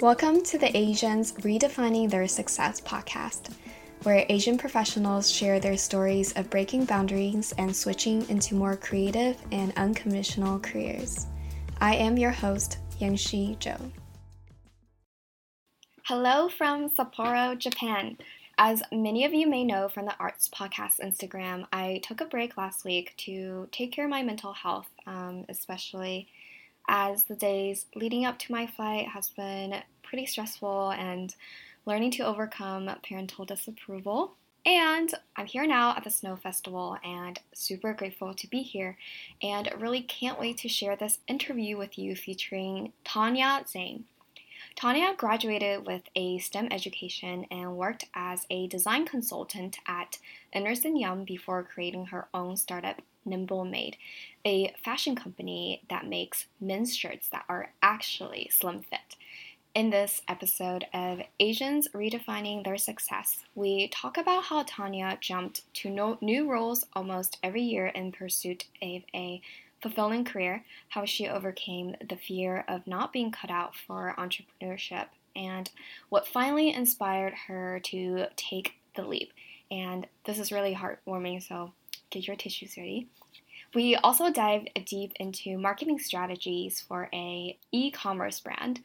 Welcome to the Asians Redefining Their Success podcast, where Asian professionals share their stories of breaking boundaries and switching into more creative and unconventional careers. I am your host, Yangshi Zhou. Hello from Sapporo, Japan. As many of you may know from the Arts Podcast Instagram, I took a break last week to take care of my mental health, um, especially as the days leading up to my flight has been pretty stressful and learning to overcome parental disapproval. And I'm here now at the Snow Festival and super grateful to be here and really can't wait to share this interview with you featuring Tanya Zhang. Tanya graduated with a STEM education and worked as a design consultant at Ernst Young before creating her own startup, Nimble Made, a fashion company that makes men's shirts that are actually slim fit. In this episode of Asians Redefining Their Success, we talk about how Tanya jumped to no new roles almost every year in pursuit of a fulfilling career, how she overcame the fear of not being cut out for entrepreneurship, and what finally inspired her to take the leap. And this is really heartwarming, so get your tissues ready. We also dive deep into marketing strategies for a e-commerce brand.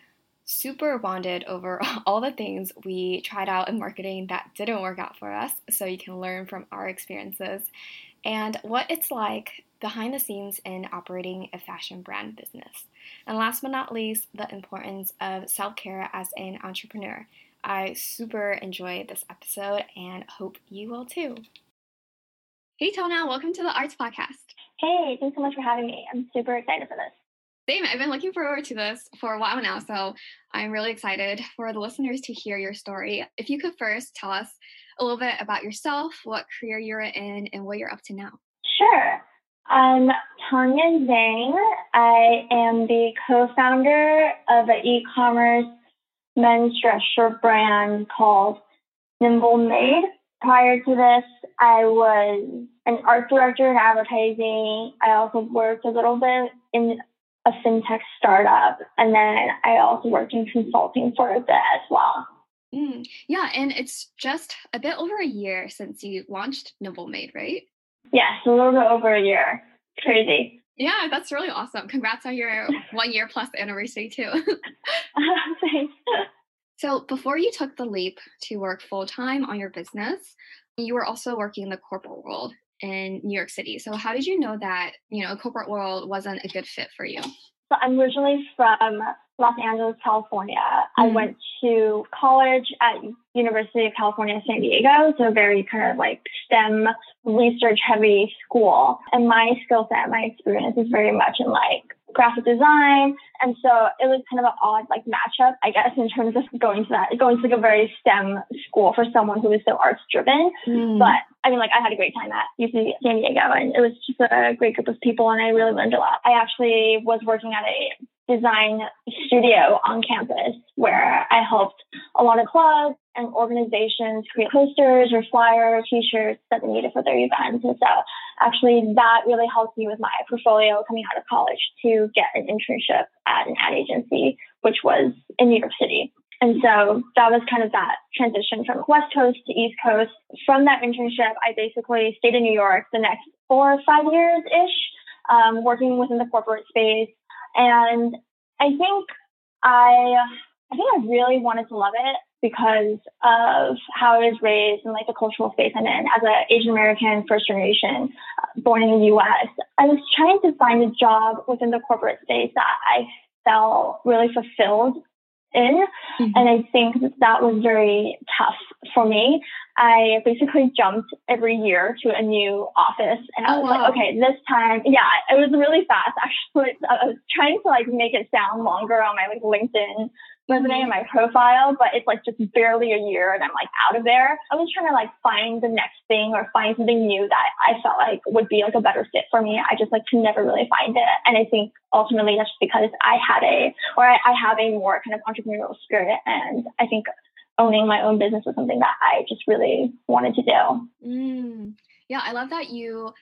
Super bonded over all the things we tried out in marketing that didn't work out for us, so you can learn from our experiences and what it's like behind the scenes in operating a fashion brand business. And last but not least, the importance of self care as an entrepreneur. I super enjoyed this episode and hope you will too. Hey, Tanya, welcome to the Arts Podcast. Hey, thanks so much for having me. I'm super excited for this. Same, I've been looking forward to this for a while now, so I'm really excited for the listeners to hear your story. If you could first tell us a little bit about yourself, what career you're in, and what you're up to now. Sure. I'm Tanya Zhang. I am the co-founder of an e-commerce men's dress shirt brand called Nimble Made. Prior to this, I was an art director in advertising. I also worked a little bit in a fintech startup, and then I also worked in consulting for a bit as well. Mm, yeah, and it's just a bit over a year since you launched Nimble Made, right? Yes, a little bit over a year. Crazy. Yeah, that's really awesome. Congrats on your one year plus anniversary too. Thanks. So before you took the leap to work full time on your business, you were also working in the corporate world in New York City. So how did you know that, you know, a corporate world wasn't a good fit for you? So I'm originally from Los Angeles, California. Mm-hmm. I went to college at University of California, San Diego, so very kind of like STEM research heavy school. And my skill set, my experience is very much in like graphic design. And so it was kind of an odd like matchup, I guess, in terms of going to that, going to like a very STEM school for someone who is so arts driven. Mm. But I mean, like I had a great time at UC San Diego and it was just a great group of people and I really learned a lot. I actually was working at a design studio on campus where I helped a lot of clubs and organizations create posters or flyers, t-shirts that they needed for their events. And so actually that really helped me with my portfolio coming out of college to get an internship at an ad agency, which was in New York City. And so that was kind of that transition from West Coast to East Coast. From that internship, I basically stayed in New York the next four or five years ish, um, working within the corporate space and I think I, I think I really wanted to love it because of how I was raised and like the cultural space I'm in as an Asian American first generation uh, born in the US. I was trying to find a job within the corporate space that I felt really fulfilled in. Mm-hmm. And I think that, that was very tough for me. I basically jumped every year to a new office and I oh, was oh, wow. like, okay, this time, yeah, it was really fast actually. I was trying to like make it sound longer on my like LinkedIn resume and mm-hmm. my profile, but it's like just barely a year and I'm like out of there. I was trying to like find the next thing or find something new that I felt like would be like a better fit for me. I just like could never really find it. And I think ultimately that's because I had a, or I, I have a more kind of entrepreneurial spirit. And I think owning my own business was something that I just really wanted to do. Mm. Yeah, I love that you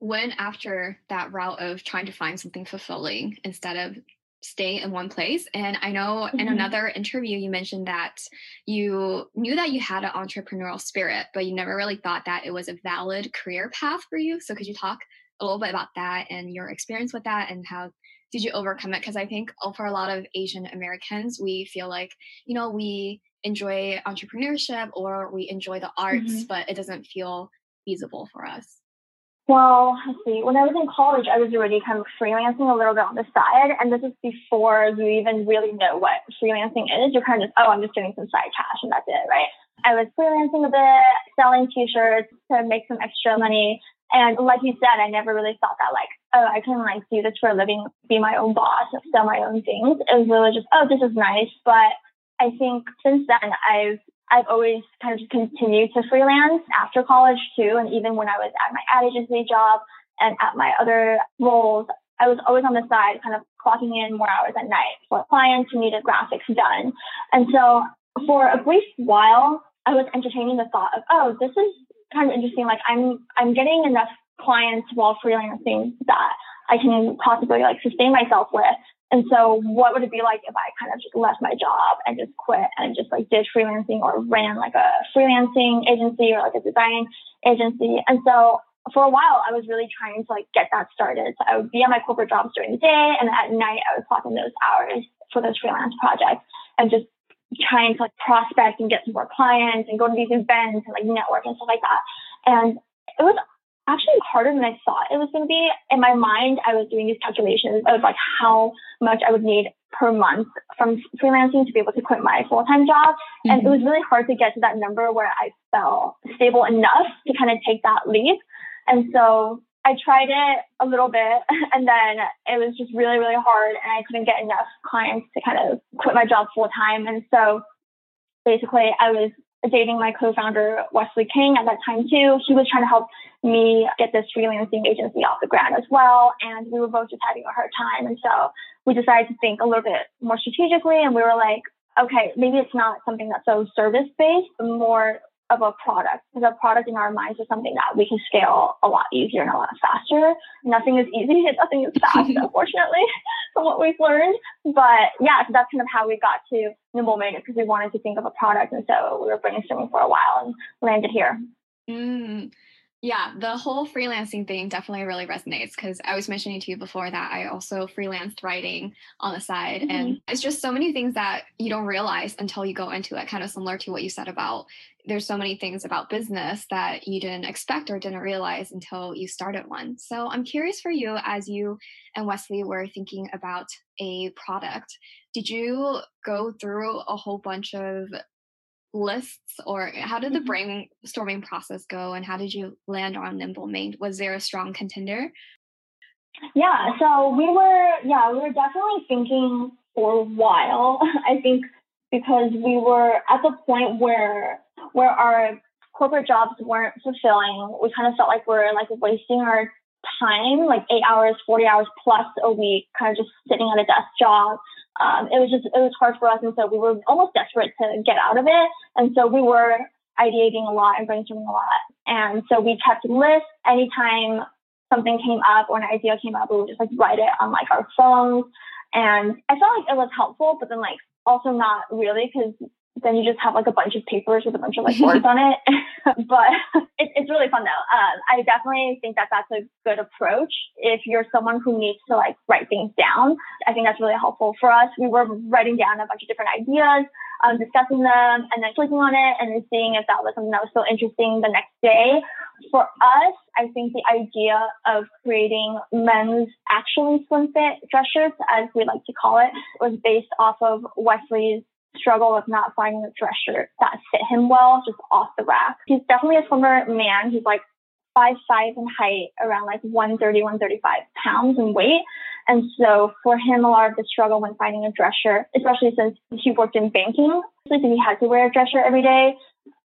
went after that route of trying to find something fulfilling instead of stay in one place. And I know mm-hmm. in another interview, you mentioned that you knew that you had an entrepreneurial spirit, but you never really thought that it was a valid career path for you. So could you talk a little bit about that and your experience with that and how did you overcome it? Because I think for a lot of Asian Americans, we feel like, you know, we enjoy entrepreneurship or we enjoy the arts, mm-hmm. but it doesn't feel feasible for us. Well, let's see. When I was in college, I was already kind of freelancing a little bit on the side. And this is before you even really know what freelancing is. You're kind of just, oh, I'm just doing some side cash and that's it, right? I was freelancing a bit, selling t shirts to make some extra money. And like you said, I never really thought that like, oh, I can like do this for a living, be my own boss, sell my own things. It was really just, oh, this is nice. But I think since then I've I've always kind of just continued to freelance after college too. And even when I was at my ad agency job and at my other roles, I was always on the side, kind of clocking in more hours at night for clients who needed graphics done. And so for a brief while, I was entertaining the thought of, oh, this is kind of interesting. Like I'm, I'm getting enough clients while freelancing that I can possibly like sustain myself with. And so what would it be like if I kind of just left my job and just quit and just like did freelancing or ran like a freelancing agency or like a design agency? And so for a while, I was really trying to like get that started. So I would be on my corporate jobs during the day and at night I would clock in those hours for those freelance projects and just trying to like prospect and get some more clients and go to these events and like network and stuff like that. And it was actually harder than I thought it was going to be. In my mind, I was doing these calculations of like how much I would need per month from freelancing to be able to quit my full time job. Mm-hmm. And it was really hard to get to that number where I felt stable enough to kind of take that leap. And so I tried it a little bit and then it was just really, really hard and I couldn't get enough clients to kind of quit my job full time. And so basically I was dating my co-founder Wesley King at that time too. He was trying to help me get this freelancing agency off the ground as well, and we were both just having a hard time. And so we decided to think a little bit more strategically, and we were like, okay, maybe it's not something that's so service based, but more of a product. Because a product in our minds is something that we can scale a lot easier and a lot faster. Nothing is easy nothing is fast, unfortunately, from what we've learned. But yeah, so that's kind of how we got to Nimble Made because we wanted to think of a product. And so we were brainstorming for a while and landed here. Mm. Yeah, the whole freelancing thing definitely really resonates because I was mentioning to you before that I also freelanced writing on the side. Mm-hmm. And it's just so many things that you don't realize until you go into it, kind of similar to what you said about there's so many things about business that you didn't expect or didn't realize until you started one. So I'm curious for you as you and Wesley were thinking about a product, did you go through a whole bunch of lists or how did the mm-hmm. brainstorming process go and how did you land on nimble made was there a strong contender? Yeah so we were yeah we were definitely thinking for a while i think because we were at the point where where our corporate jobs weren't fulfilling. We kind of felt like we're like wasting our time like eight hours 40 hours plus a week kind of just sitting at a desk job um, it was just it was hard for us, and so we were almost desperate to get out of it. And so we were ideating a lot and brainstorming a lot. And so we kept lists anytime something came up or an idea came up, we would just like write it on like our phones. And I felt like it was helpful, but then like also not really because then you just have like a bunch of papers with a bunch of like words on it. but it, it's really fun though. Uh, I definitely think that that's a good approach. If you're someone who needs to like write things down, I think that's really helpful for us. We were writing down a bunch of different ideas, um, discussing them, and then clicking on it and then seeing if that was something that was still interesting the next day. For us, I think the idea of creating men's actually slim fit dress shirts, as we like to call it, was based off of Wesley's struggle with not finding a dress shirt that fit him well just off the rack. He's definitely a slimmer man. He's like five five in height, around like 130, 135 pounds in weight. And so for him, a lot of the struggle when finding a dress shirt, especially since he worked in banking, so he had to wear a dress shirt every day.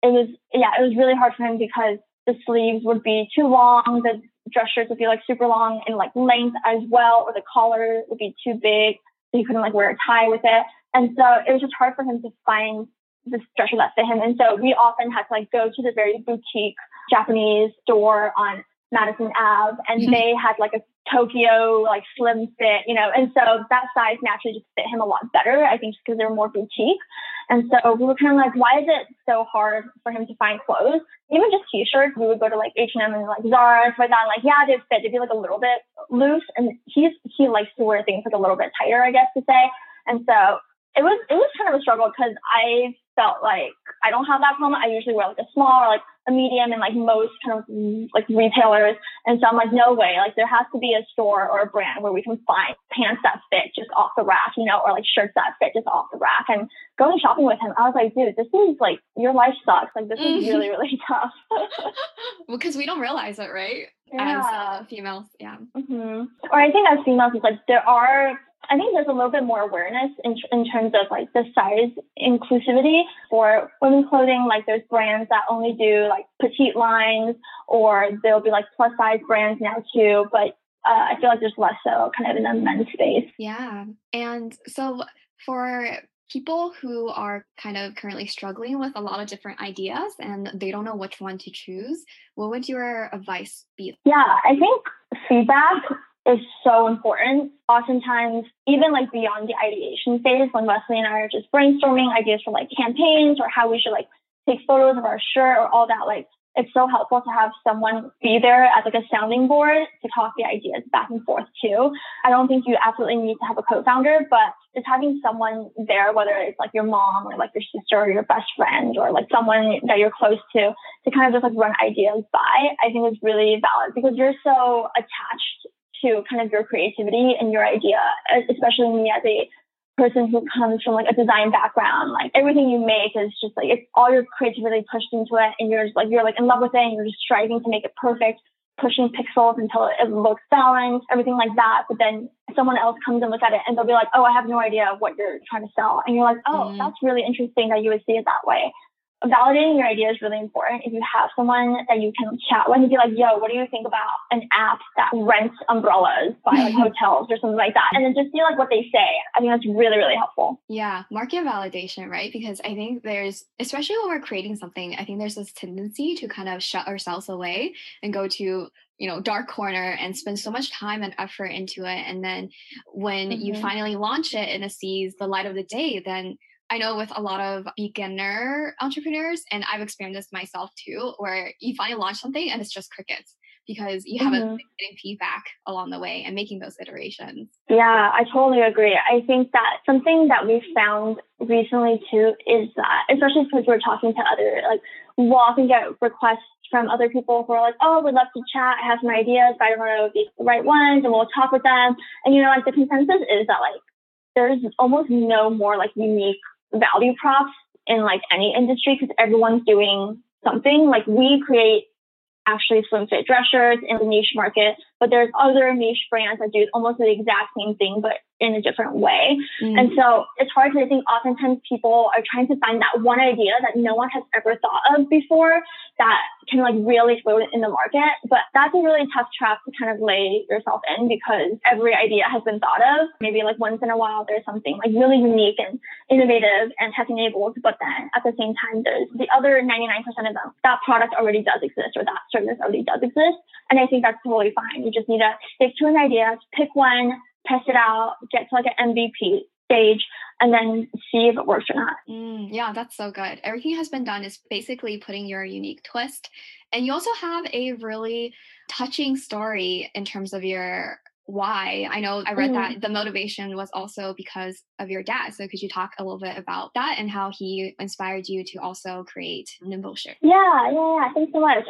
It was, yeah, it was really hard for him because the sleeves would be too long, the dress shirts would be like super long in like length as well, or the collar would be too big, so he couldn't like wear a tie with it. And so it was just hard for him to find the structure that fit him. And so we often had to like go to the very boutique Japanese store on Madison Ave and mm-hmm. they had like a Tokyo, like slim fit, you know, and so that size naturally just fit him a lot better. I think just because they were more boutique. And so we were kind of like, why is it so hard for him to find clothes? Even just t-shirts, we would go to like H&M and like Zara and stuff like that. And like, yeah, they fit. They'd be like a little bit loose. And he's, he likes to wear things like a little bit tighter, I guess to say. And so it was, it was kind of a struggle because I felt like I don't have that problem. I usually wear like a small or like a medium in like most kind of like retailers. And so I'm like, no way. Like there has to be a store or a brand where we can find pants that fit just off the rack, you know, or like shirts that fit just off the rack. And going shopping with him, I was like, dude, this is like your life sucks. Like this is really, really tough. well, because we don't realize it, right? Yeah. As uh, females, yeah. Mm-hmm. Or I think as females, it's like there are I think there's a little bit more awareness in, in terms of like the size inclusivity for women's clothing. Like there's brands that only do like petite lines, or there'll be like plus size brands now too. But uh, I feel like there's less so kind of in the men's space. Yeah, and so for people who are kind of currently struggling with a lot of different ideas and they don't know which one to choose, what would your advice be? Yeah, I think feedback is so important. Oftentimes, even like beyond the ideation phase, when Wesley and I are just brainstorming ideas for like campaigns or how we should like take photos of our shirt or all that, like it's so helpful to have someone be there as like a sounding board to talk the ideas back and forth too. I don't think you absolutely need to have a co-founder, but just having someone there, whether it's like your mom or like your sister or your best friend or like someone that you're close to, to kind of just like run ideas by, I think is really valid because you're so attached to kind of your creativity and your idea, especially me as a person who comes from like a design background. Like everything you make is just like it's all your creativity pushed into it, and you're just like you're like in love with it, and you're just striving to make it perfect, pushing pixels until it looks balanced, everything like that. But then someone else comes and looks at it, and they'll be like, "Oh, I have no idea what you're trying to sell," and you're like, "Oh, mm. that's really interesting that you would see it that way." Validating your idea is really important. If you have someone that you can chat with and be like, yo, what do you think about an app that rents umbrellas by like hotels or something like that? And then just see like what they say. I think that's really, really helpful. Yeah. Market validation, right? Because I think there's, especially when we're creating something, I think there's this tendency to kind of shut ourselves away and go to you know dark corner and spend so much time and effort into it and then when mm-hmm. you finally launch it and it sees the light of the day then I know with a lot of beginner entrepreneurs, and I've experienced this myself too, where you finally launch something and it's just crickets because you haven't mm-hmm. getting feedback along the way and making those iterations. Yeah, I totally agree. I think that something that we've found recently too is that, especially because we're talking to other, like, we'll often get requests from other people who are like, oh, we'd love to chat. I have some ideas, but I don't know if these the right ones, and we'll talk with them. And, you know, like the consensus is that, like, there's almost no more like unique value props in like any industry because everyone's doing something. Like we create actually slim fit dress shirts in the niche market, but there's other niche brands that do almost the exact same thing, but in a different way. Mm. And so it's hard to think oftentimes people are trying to find that one idea that no one has ever thought of before that can like really explode in the market. But that's a really tough trap to kind of lay yourself in because every idea has been thought of. Maybe like once in a while there's something like really unique and innovative and tech enabled, but then at the same time there's the other 99% of them. That product already does exist or that service already does exist. And I think that's totally fine. You just need to stick to an idea, pick one, test it out, get to like an MVP stage, and then see if it works or not. Mm, yeah, that's so good. Everything has been done is basically putting your unique twist. And you also have a really touching story in terms of your why. I know I read mm. that the motivation was also because of your dad. So could you talk a little bit about that and how he inspired you to also create Nimble Shirt? Yeah, yeah, yeah. Thanks so much.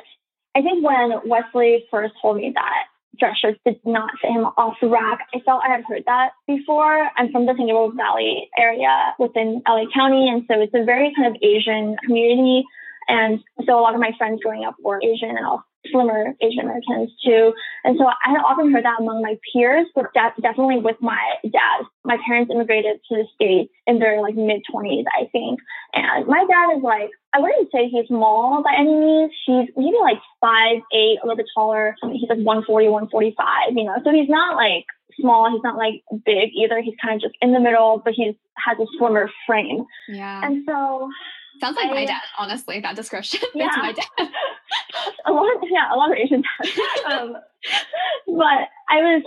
I think when Wesley first told me that dress shirts did not fit him off the rack. I felt I had heard that before. I'm from the San Valley area within LA County, and so it's a very kind of Asian community. And so a lot of my friends growing up were Asian and all slimmer Asian Americans too. And so I had often heard that among my peers, but de- definitely with my dad. My parents immigrated to the States in their like mid 20s, I think. And my dad is like, I wouldn't say he's small by any means. He's maybe like five, eight, a little bit taller. He's like 140, 145, you know, so he's not like small. He's not like big either. He's kind of just in the middle, but he has a slimmer frame. Yeah. And so Sounds like I, my dad, honestly, that description. Yeah. My dad. a lot, of, yeah, a lot of Asian dads. um, but I was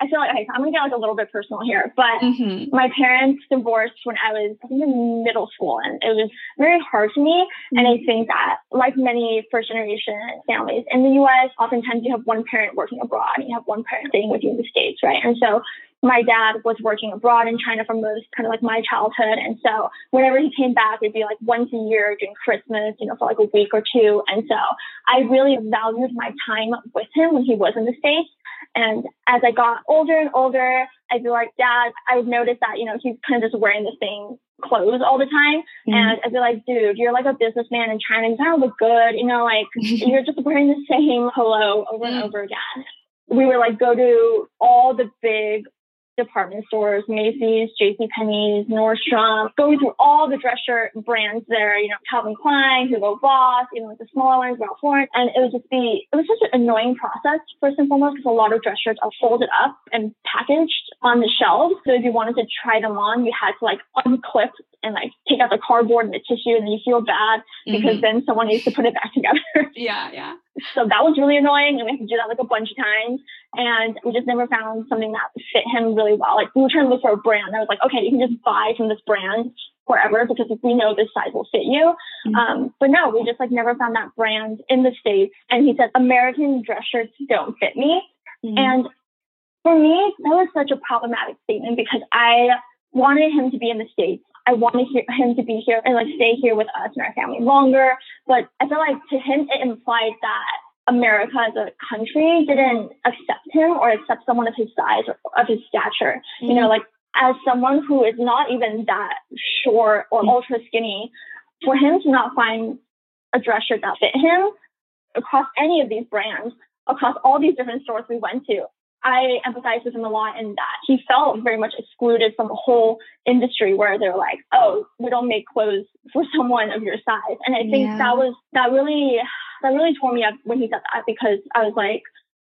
I feel like okay, I'm gonna get like a little bit personal here, but mm-hmm. my parents divorced when I was I think in middle school, and it was very hard to me. Mm-hmm. And I mm-hmm. think that like many first generation families in the U.S., oftentimes you have one parent working abroad, and you have one parent staying with you in the states, right? And so my dad was working abroad in China for most kind of like my childhood. And so whenever he came back, it'd be like once a year during Christmas, you know, for like a week or two. And so I really valued my time with him when he was in the States. And as I got older and older, I'd be like, Dad, I would notice that, you know, he's kind of just wearing the same clothes all the time. Mm-hmm. And I'd be like, dude, you're like a businessman in China. You kind of look good. You know, like you're just wearing the same polo over and mm-hmm. over again. We would like go to all the big department stores, Macy's, J.C. Penney's, Nordstrom, going through all the dress shirt brands there, you know, Calvin Klein, Hugo Boss, even with the smaller ones, Ralph Lauren. And it would just be, it was such an annoying process, first and foremost, because a lot of dress shirts are folded up and packaged on the shelves. So if you wanted to try them on, you had to like unclip and like take out the cardboard and the tissue and then you feel bad because mm-hmm. then someone needs to put it back together. Yeah, yeah. So that was really annoying and we had to do that like a bunch of times. And we just never found something that fit him really well. Like we were trying to look for a brand. I was like, okay, you can just buy from this brand forever because we know this size will fit you. Mm-hmm. Um, but no, we just like never found that brand in the States. And he said, American dress shirts don't fit me. Mm-hmm. And for me, that was such a problematic statement because I wanted him to be in the States. I wanted him to be here and like stay here with us and our family longer. But I feel like to him, it implied that America as a country didn't accept him or accept someone of his size or of his stature. Mm-hmm. You know, like as someone who is not even that short or mm-hmm. ultra skinny, for him to not find a dress shirt that fit him across any of these brands, across all these different stores we went to, I empathize with him a lot in that he felt very much excluded from the whole industry where they're like, oh, we don't make clothes for someone of your size. And I think yeah. that was, that really, that really tore me up when he said that because I was like,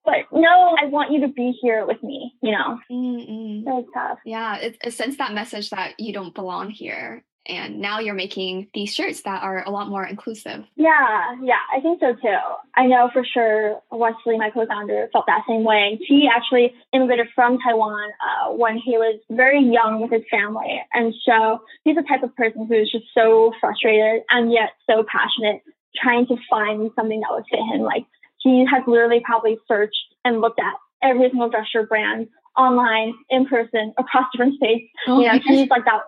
but no, I want you to be here with me, you know? Mm-mm. That was tough. Yeah, it, it sends that message that you don't belong here and now you're making these shirts that are a lot more inclusive. Yeah, yeah, I think so too. I know for sure Wesley, my co-founder, felt that same way. He actually immigrated from Taiwan uh, when he was very young with his family, and so he's the type of person who's just so frustrated and yet so passionate, trying to find something that would fit him. Like he has literally probably searched and looked at every single dress shirt brand online, in person, across different states. Oh, you know, he's like that.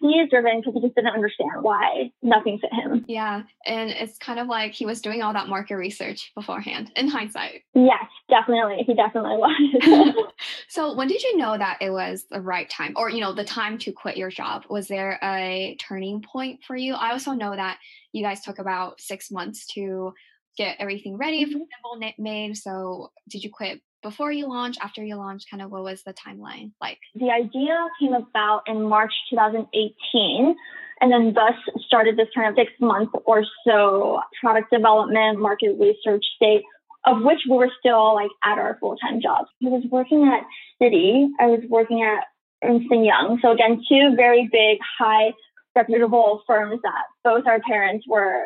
He is driven because he just didn't understand why nothing fit him. Yeah, and it's kind of like he was doing all that market research beforehand. In hindsight, yes, definitely, he definitely was. so, when did you know that it was the right time, or you know, the time to quit your job? Was there a turning point for you? I also know that you guys took about six months to get everything ready mm-hmm. for Nimble made. So, did you quit before you launch, after you launch, kind of what was the timeline like? The idea came about in March 2018 and then thus started this kind of six month or so product development, market research state of which we were still like at our full time jobs. I was working at Citi, I was working at Ernst Young. So again, two very big, high reputable firms that both our parents were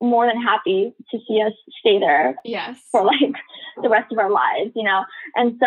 more than happy to see us stay there yes. for like the rest of our lives you know? And so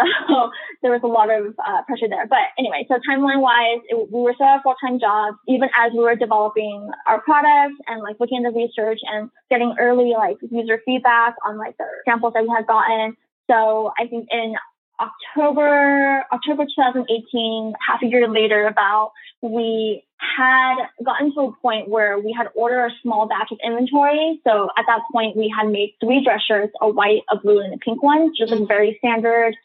there was a lot of uh, pressure there. But anyway so timeline wise it, we were still at full-time jobs even as we were developing our products and like looking into research and getting early like user feedback on like the samples that we had gotten. So i think in October, October 2018, half a year later, about we had gotten to a point where we had ordered a small batch of inventory. So at that point, we had made three dress shirts, a white, a blue, and a pink one, just like very standard,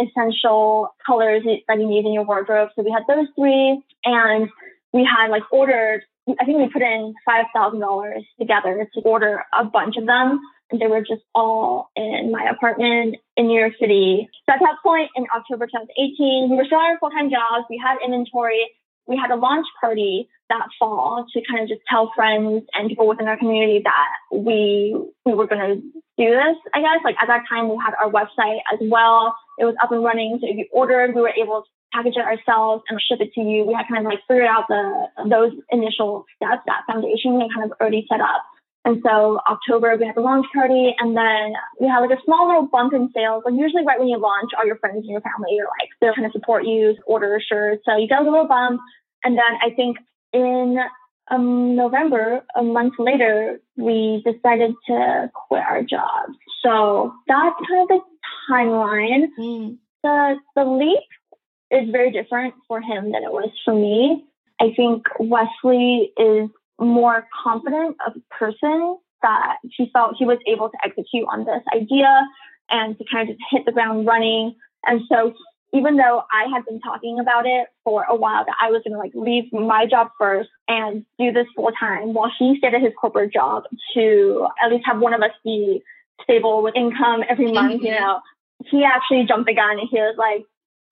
essential colors that you need in your wardrobe. So we had those three, and we had like ordered. I think we put in five thousand dollars together to order a bunch of them. And they were just all in my apartment in New York City. So at that point in October 2018, we were still on our full-time jobs. We had inventory. We had a launch party that fall to kind of just tell friends and people within our community that we we were going to do this. I guess like at that time we had our website as well. It was up and running. So if you ordered, we were able to package it ourselves and ship it to you. We had kind of like figured out the those initial steps, that foundation we kind of already set up. And so October we had the launch party and then we had like a small little bump in sales. Like usually right when you launch, all your friends and your family are like they're trying to support you, order shirts. So you get a little bump. And then I think in um, November, a month later, we decided to quit our jobs. So that's kind of the timeline. Mm. The the leap is very different for him than it was for me. I think Wesley is more confident of a person that he felt he was able to execute on this idea and to kind of just hit the ground running. And so even though I had been talking about it for a while that I was gonna like leave my job first and do this full time while he stayed at his corporate job to at least have one of us be stable with income every month, you mm-hmm. know, he actually jumped the gun and he was like,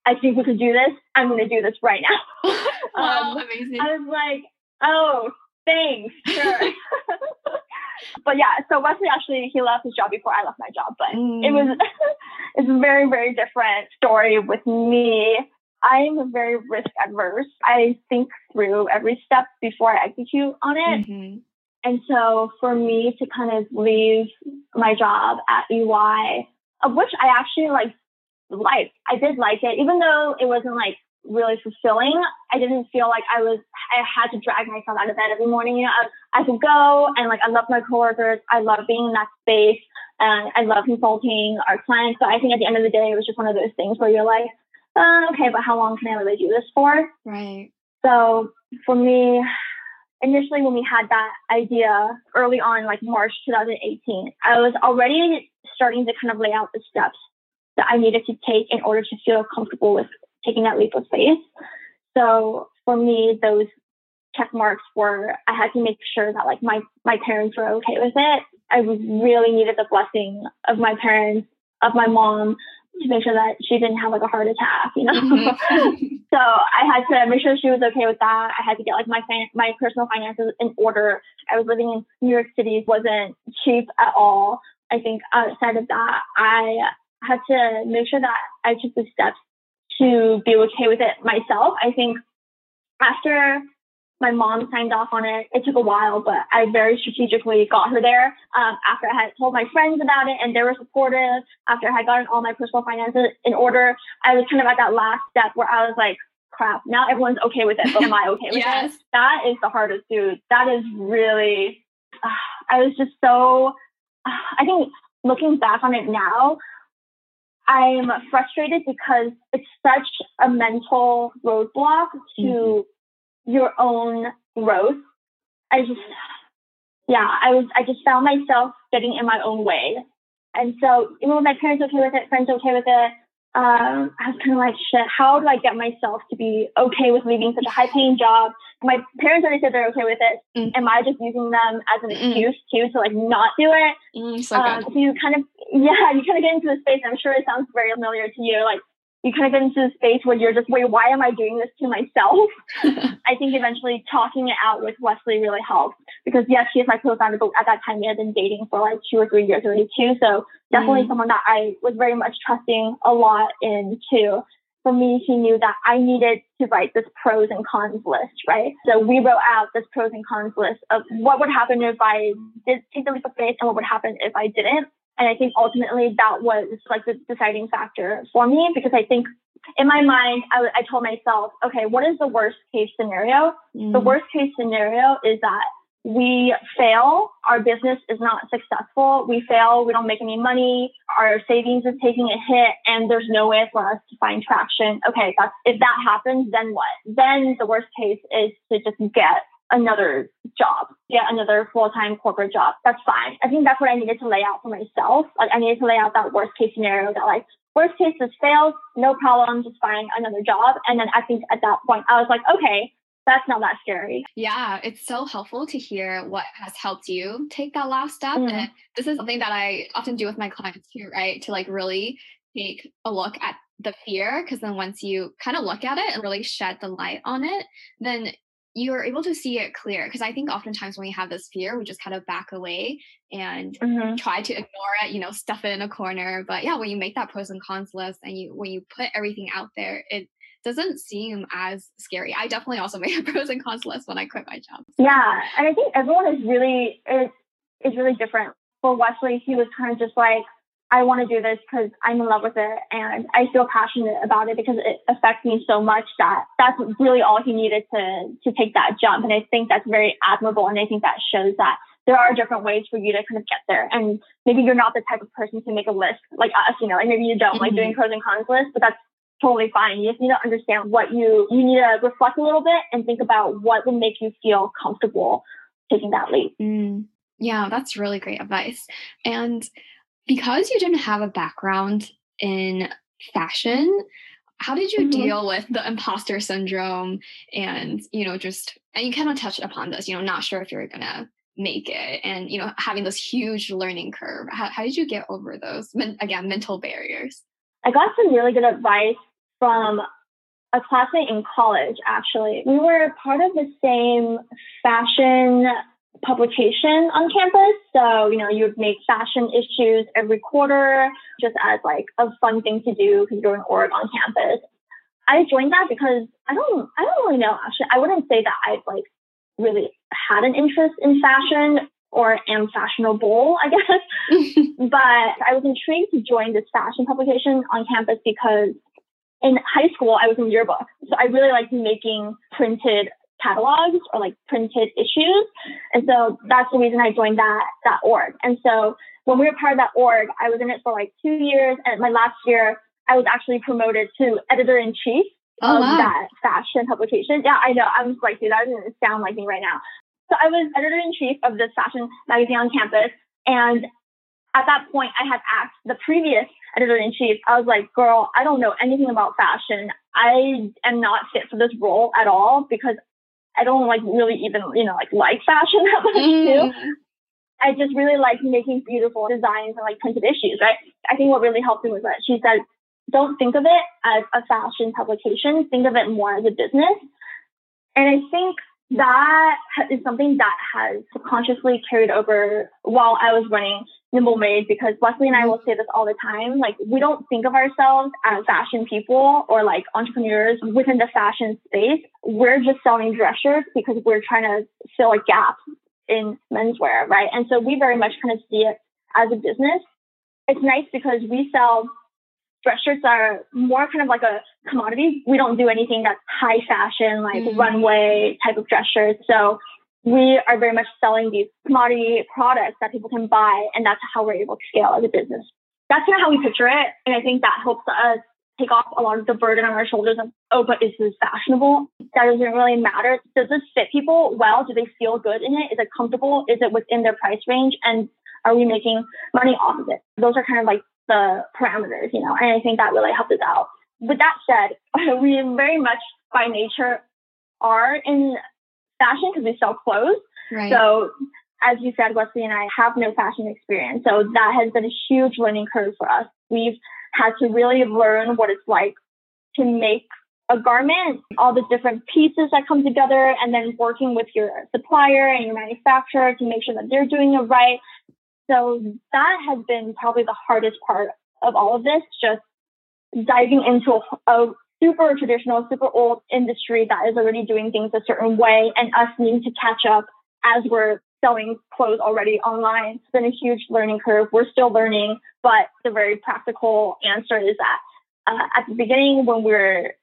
I think we could do this. I'm gonna do this right now. wow, um, amazing. I was like, oh, thanks, sure. but yeah, so Wesley actually he left his job before I left my job, but mm. it was mm. it's a very very different story with me. I'm very risk adverse. I think through every step before I execute on it. Mm-hmm. And so for me to kind of leave my job at EY, of which I actually like liked, I did like it, even though it wasn't like really fulfilling. I didn't feel like I was, I had to drag myself out of bed every morning. You know, I, I could go and like, I love my coworkers. I love being in that space and I love consulting our clients. But I think at the end of the day, it was just one of those things where you're like, uh, okay, but how long can I really do this for? Right. So for me, initially when we had that idea early on, like March 2018, I was already starting to kind of lay out the steps that I needed to take in order to feel comfortable with taking that leap of faith. So for me, those check marks were I had to make sure that like my my parents were okay with it. I really needed the blessing of my parents, of my mom, to make sure that she didn't have like a heart attack, you know. Mm-hmm. so I had to make sure she was okay with that. I had to get like my fin- my personal finances in order. I was living in New York City, wasn't cheap at all. I think outside of that, I had to make sure that I took the steps to be okay with it myself. I think after my mom signed off on it, it took a while, but I very strategically got her there. Um, after I had told my friends about it and they were supportive, after I had gotten all my personal finances in order, I was kind of at that last step where I was like, crap, now everyone's okay with it, but am I okay with yes. it? That is the hardest, dude. That is really, uh, I was just so, uh, I think looking back on it now, I'm frustrated because it's such a mental roadblock to mm-hmm. your own growth. I just, yeah, I was, I just found myself getting in my own way. And so even with my parents okay with it, friends okay with it, um, I was kind of like, shit, how do I get myself to be okay with leaving such a high paying job? My parents already said they're okay with it. Mm. Am I just using them as an excuse mm. too to like not do it? Mm, so, um, so you kind of, yeah, you kind of get into the space. I'm sure it sounds very familiar to you. Like you kind of get into the space where you're just, wait, why am I doing this to myself? I think eventually talking it out with Wesley really helped because yes, she is my co-founder, but at that time we had been dating for like two or three years already too. So definitely mm. someone that I was very much trusting a lot in too. For me, he knew that I needed to write this pros and cons list, right? So we wrote out this pros and cons list of what would happen if I did take the leap of faith and what would happen if I didn't. And I think ultimately that was like the deciding factor for me because I think in my mind, I, I told myself, okay, what is the worst case scenario? Mm. The worst case scenario is that we fail, our business is not successful, we fail, we don't make any money, our savings is taking a hit, and there's no way for us to find traction. Okay, that's if that happens, then what? Then the worst case is to just get another job, get another full time corporate job. That's fine. I think that's what I needed to lay out for myself. Like I needed to lay out that worst case scenario that like worst case this fails, no problem, just find another job. And then I think at that point I was like, okay, that's not that scary. Yeah, it's so helpful to hear what has helped you take that last step. Mm-hmm. And this is something that I often do with my clients too, right? To like really take a look at the fear because then once you kind of look at it and really shed the light on it, then you're able to see it clear because i think oftentimes when we have this fear we just kind of back away and mm-hmm. try to ignore it you know stuff it in a corner but yeah when you make that pros and cons list and you when you put everything out there it doesn't seem as scary. I definitely also made a pros and cons list when I quit my job. Yeah, and I think everyone is really is is really different. For Wesley, he was kind of just like, I want to do this because I'm in love with it and I feel passionate about it because it affects me so much that that's really all he needed to to take that jump. And I think that's very admirable. And I think that shows that there are different ways for you to kind of get there. And maybe you're not the type of person to make a list like us, you know, like maybe you don't mm-hmm. like doing mm-hmm. pros and cons lists, but that's totally fine. You just need to understand what you you need to reflect a little bit and think about what will make you feel comfortable taking that leap. Mm. Yeah, that's really great advice. And because you didn't have a background in fashion, how did you mm-hmm. deal with the imposter syndrome and, you know, just, and you kind of touched upon this, you know, not sure if you're going to make it and, you know, having this huge learning curve. How, how did you get over those, again, mental barriers? I got some really good advice from a classmate in college, actually. We were part of the same fashion publication on campus. So, you know, you would make fashion issues every quarter just as like a fun thing to do because you're an org on campus. I joined that because I don't I don't really know actually. I wouldn't say that I've like really had an interest in fashion or am fashionable, I guess. but I was intrigued to join this fashion publication on campus because in high school I was in yearbook. So I really liked making printed catalogs or like printed issues. And so that's the reason I joined that that org. And so when we were part of that org, I was in it for like two years. And my last year, I was actually promoted to editor in chief oh, of wow. that fashion publication. Yeah, I know. I'm like, dude, that doesn't sound like me right now. So I was editor in chief of this fashion magazine on campus. And at that point, I had asked the previous editor in chief, I was like, girl, I don't know anything about fashion. I am not fit for this role at all because I don't like really even, you know, like like fashion that much mm. too. I just really like making beautiful designs and like printed issues, right? I think what really helped me was that she said, don't think of it as a fashion publication, think of it more as a business. And I think that is something that has subconsciously carried over while I was running Nimble Made because Wesley and I will say this all the time. Like, we don't think of ourselves as fashion people or like entrepreneurs within the fashion space. We're just selling dress shirts because we're trying to fill a gap in menswear, right? And so we very much kind of see it as a business. It's nice because we sell dress shirts are more kind of like a commodity. We don't do anything that's high fashion, like mm-hmm. runway type of dress shirts. So we are very much selling these commodity products that people can buy, and that's how we're able to scale as a business. That's kind of how we picture it, and I think that helps us take off a lot of the burden on our shoulders of, oh, but is this fashionable? That doesn't really matter. Does this fit people well? Do they feel good in it? Is it comfortable? Is it within their price range? And are we making money off of it? Those are kind of like the parameters, you know, and I think that really helped us out. With that said, we very much by nature are in fashion because we sell clothes. Right. So as you said, Wesley and I have no fashion experience. So that has been a huge learning curve for us. We've had to really learn what it's like to make a garment, all the different pieces that come together, and then working with your supplier and your manufacturer to make sure that they're doing it right. So that has been probably the hardest part of all of this, just diving into a, a super traditional, super old industry that is already doing things a certain way and us needing to catch up as we're selling clothes already online. It's been a huge learning curve. We're still learning, but the very practical answer is that uh, at the beginning, when we were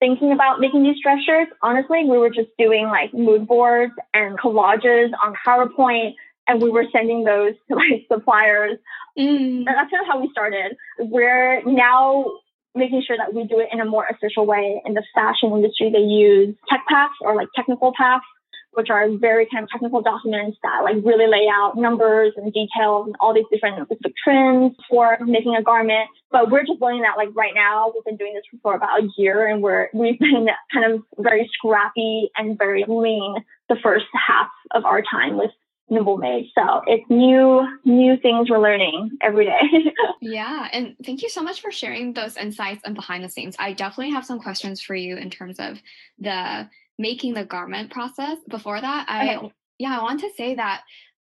thinking about making these dress shirts, honestly, we were just doing like mood boards and collages on PowerPoint, and we were sending those to like suppliers. Mm. And that's kind of how we started. We're now making sure that we do it in a more official way. In the fashion industry, they use tech packs or like technical packs, which are very kind of technical documents that like really lay out numbers and details and all these different specific trends for making a garment. But we're just learning that like right now. We've been doing this for about a year and we're we've been kind of very scrappy and very lean the first half of our time with nimble made so it's new new things we're learning every day. Yeah and thank you so much for sharing those insights and behind the scenes. I definitely have some questions for you in terms of the making the garment process. Before that i okay. yeah i want to say that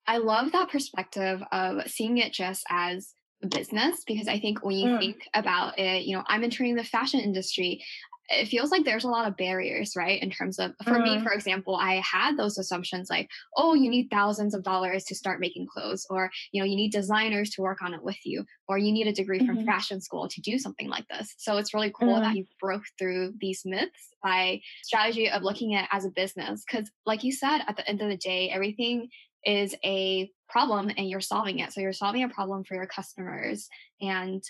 i love that perspective of seeing it just as a business because i think when you mm. think about it you know i'm entering the fashion industry it feels like there's a lot of barriers, right? In terms of, for me, for example, I had those assumptions like, oh, you need thousands of dollars to start making clothes, or, you know, you need designers to work on it with you, or you need a degree mm-hmm. from fashion school to do something like this. So it's really cool that you broke through these myths by strategy of looking at it as a business. Because, like you said, at the end of the day, everything is a problem and you're solving it. So you're solving a problem for your customers and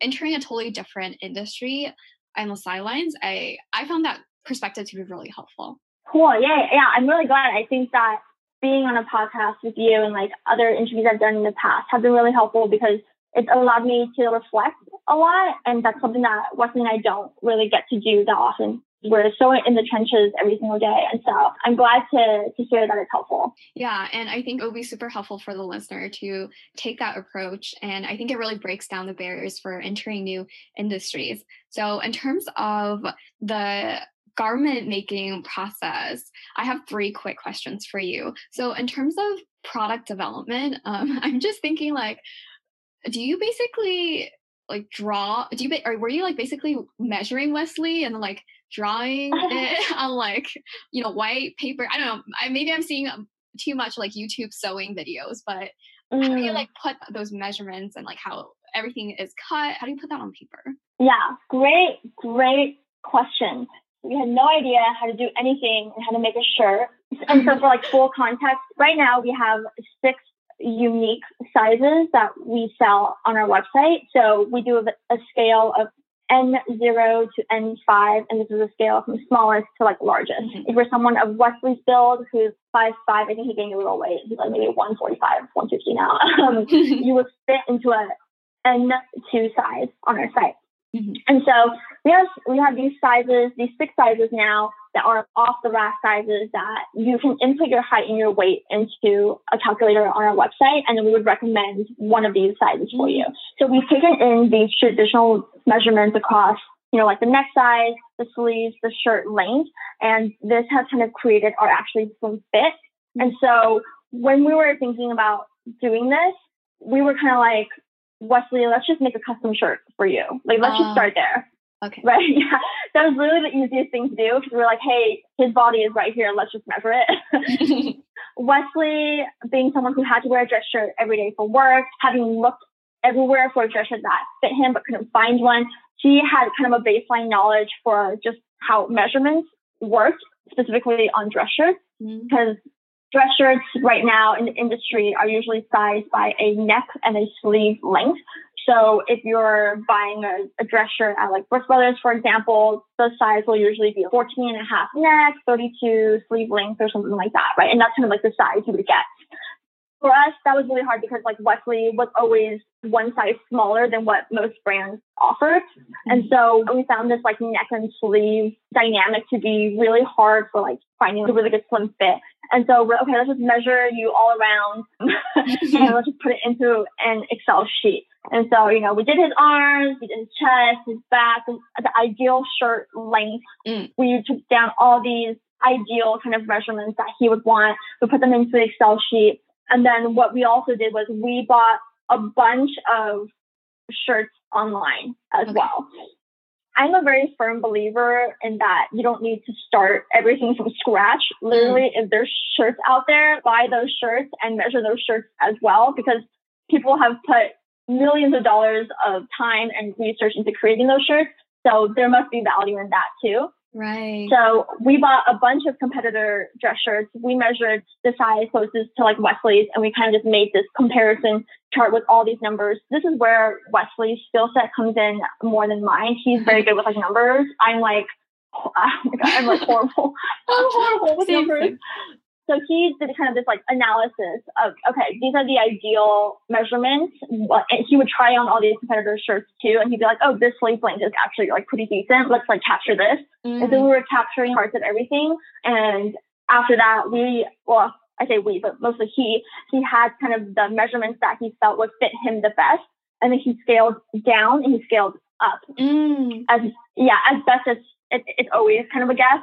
entering a totally different industry on the sidelines. I I found that perspective to be really helpful. Cool. Yeah, yeah. I'm really glad. I think that being on a podcast with you and like other interviews I've done in the past have been really helpful because it's allowed me to reflect a lot. And that's something that Wesley and I don't really get to do that often we're so in the trenches every single day. And so I'm glad to, to hear that it's helpful. Yeah. And I think it would be super helpful for the listener to take that approach. And I think it really breaks down the barriers for entering new industries. So, in terms of the garment making process, I have three quick questions for you. So, in terms of product development, um, I'm just thinking like, do you basically like draw do you or were you like basically measuring wesley and like drawing it on like you know white paper i don't know I, maybe i'm seeing um, too much like youtube sewing videos but mm. how do you mm. like put those measurements and like how everything is cut how do you put that on paper yeah great great question we had no idea how to do anything and how to make a shirt and so for like full context right now we have six unique sizes that we sell on our website. So we do a, a scale of N0 to N5, and this is a scale from smallest to like largest. Mm-hmm. If you're someone of Wesley's build who's 5'5, I think he gained a little weight, he's like maybe 145, 150 now, um, you would fit into a N2 size on our site. Mm-hmm. And so we have we have these sizes, these six sizes now that are off the rack sizes that you can input your height and your weight into a calculator on our website, and then we would recommend one of these sizes for you. So we've taken in these traditional measurements across, you know, like the neck size, the sleeves, the shirt length, and this has kind of created our actually slim fit. And so when we were thinking about doing this, we were kind of like, Wesley, let's just make a custom shirt for you. Like, let's uh, just start there. Okay. Right. Yeah. That was really the easiest thing to do because we were like, hey, his body is right here. Let's just measure it. Wesley, being someone who had to wear a dress shirt every day for work, having looked everywhere for a dress shirt that fit him but couldn't find one, he had kind of a baseline knowledge for just how measurements worked specifically on dress shirts because mm-hmm. Dress shirts right now in the industry are usually sized by a neck and a sleeve length. So if you're buying a, a, dress shirt at like Brooks Brothers, for example, the size will usually be 14 and a half neck, 32 sleeve length or something like that, right? And that's kind of like the size you would get. For us, that was really hard because like Wesley was always one size smaller than what most brands offered. And so we found this like neck and sleeve dynamic to be really hard for like finding a really good slim fit. And so we're okay, let's just measure you all around and let's just put it into an Excel sheet. And so, you know, we did his arms, we did his chest, his back, the ideal shirt length. Mm. We took down all these ideal kind of measurements that he would want. We put them into the Excel sheet. And then what we also did was we bought a bunch of shirts online as okay. well. I'm a very firm believer in that you don't need to start everything from scratch. Literally, mm. if there's shirts out there, buy those shirts and measure those shirts as well because people have put millions of dollars of time and research into creating those shirts. So there must be value in that too. Right. So we bought a bunch of competitor dress shirts. We measured the size closest to like Wesley's and we kind of just made this comparison chart with all these numbers. This is where Wesley's skill set comes in more than mine. He's very good with like numbers. I'm like, oh my God, I'm like horrible. I'm horrible with numbers. So he did kind of this like analysis of, okay, these are the ideal measurements. And he would try on all these competitors' shirts too. And he'd be like, oh, this sleeve length is actually like pretty decent. Let's like capture this. Mm-hmm. And so we were capturing parts of everything. And after that, we, well, I say we, but mostly he, he had kind of the measurements that he felt would fit him the best. And then he scaled down and he scaled up. Mm. As, yeah, as best as it, it's always kind of a guess.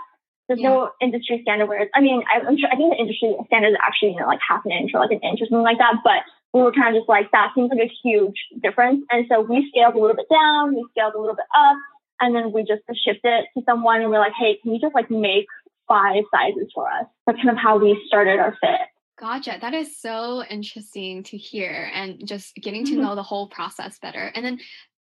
There's yeah. no industry standard where it's, I mean, I, am sure, I think the industry standard is actually, you know, like half an inch or like an inch or something like that. But we were kind of just like, that seems like a huge difference. And so we scaled a little bit down, we scaled a little bit up. and then we just shipped it to someone and we're like, hey, can you just like make five sizes for us? That's kind of how we started our fit. Gotcha. That is so interesting to hear and just getting to mm-hmm. know the whole process better. And then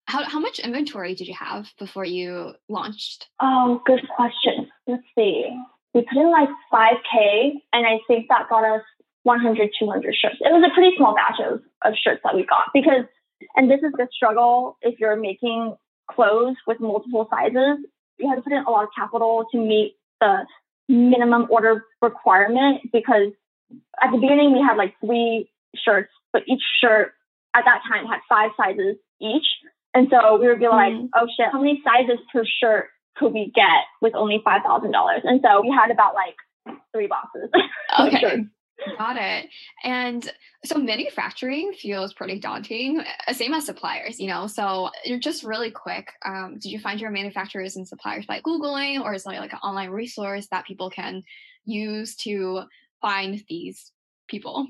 how, how much inventory did you have before you launched? Oh, good question. Let's see. We put in like 5K, and I think that got us 100, 200 shirts. It was a pretty small batch of, of shirts that we got because, and this is the struggle if you're making clothes with multiple sizes, you have to put in a lot of capital to meet the minimum order requirement because at the beginning we had like three shirts, but each shirt at that time had five sizes each. And so we would be like, mm. oh shit, how many sizes per shirt could we get with only $5,000? And so we had about like three boxes. Okay. Got it. And so manufacturing feels pretty daunting, uh, same as suppliers, you know. So you're just really quick. Um, did you find your manufacturers and suppliers by Googling, or is there like an online resource that people can use to find these people?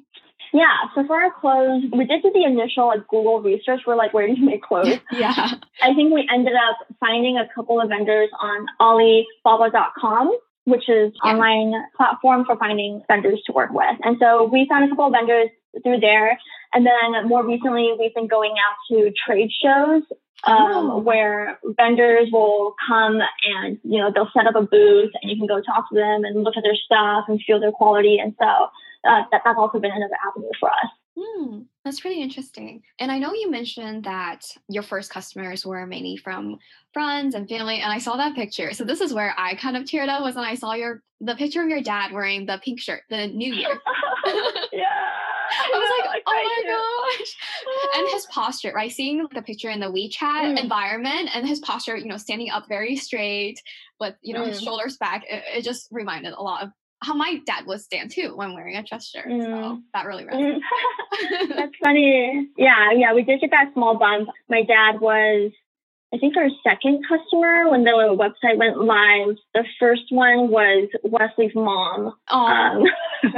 Yeah, so for our clothes, we did do the initial like Google research. We're like, where do you make clothes? yeah. I think we ended up finding a couple of vendors on Alibaba.com which is yeah. online platform for finding vendors to work with. And so we found a couple of vendors through there. And then more recently, we've been going out to trade shows um, oh. where vendors will come and, you know, they'll set up a booth and you can go talk to them and look at their stuff and feel their quality. And so uh, that, that's also been another avenue for us. Hmm, that's really interesting. And I know you mentioned that your first customers were mainly from friends and family, and I saw that picture. So this is where I kind of teared up was when I saw your the picture of your dad wearing the pink shirt, the New Year. yeah. I was like, oh my gosh. And his posture, right? Seeing the picture in the WeChat mm. environment and his posture, you know, standing up very straight with, you know, mm. his shoulders back, it, it, just reminded a lot of how my dad would stand too when wearing a chest shirt. Mm. So that really resonated. That's funny. Yeah, yeah, we did get that small bump. My dad was, I think, our second customer when the website went live. The first one was Wesley's mom. Um,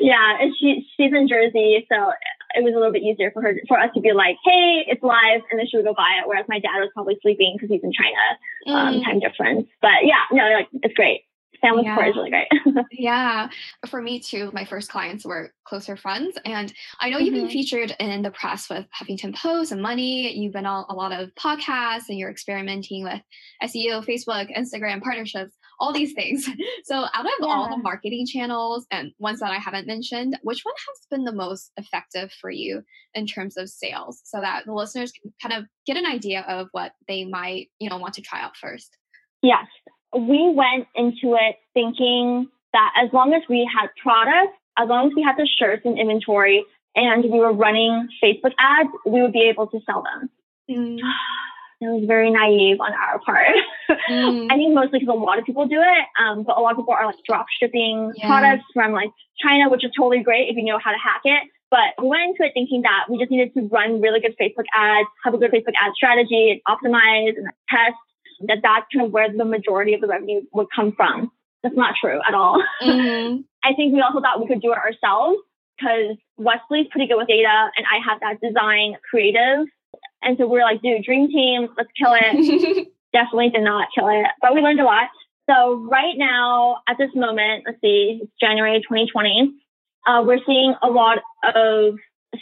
yeah, and she she's in Jersey, so it was a little bit easier for her for us to be like, "Hey, it's live," and then she would go buy it. Whereas my dad was probably sleeping because he's in China, um, mm. time difference. But yeah, no, like it's great family yeah. is really great. yeah. For me too, my first clients were closer friends. And I know mm-hmm. you've been mm-hmm. featured in the press with Huffington Post and Money. You've been on a lot of podcasts and you're experimenting with SEO, Facebook, Instagram partnerships, all these things. So out of yeah. all the marketing channels and ones that I haven't mentioned, which one has been the most effective for you in terms of sales so that the listeners can kind of get an idea of what they might, you know, want to try out first? Yes we went into it thinking that as long as we had products, as long as we had the shirts in inventory and we were running Facebook ads, we would be able to sell them. Mm. It was very naive on our part. Mm. I think mostly because a lot of people do it, um, but a lot of people are like drop shipping yeah. products from like China, which is totally great if you know how to hack it. But we went into it thinking that we just needed to run really good Facebook ads, have a good Facebook ad strategy, and optimize and test that that's kind of where the majority of the revenue would come from. That's not true at all. Mm-hmm. I think we also thought we could do it ourselves because Wesley's pretty good with data and I have that design creative. And so we are like, dude, dream team, let's kill it. Definitely did not kill it, but we learned a lot. So right now, at this moment, let's see, it's January 2020. Uh, we're seeing a lot of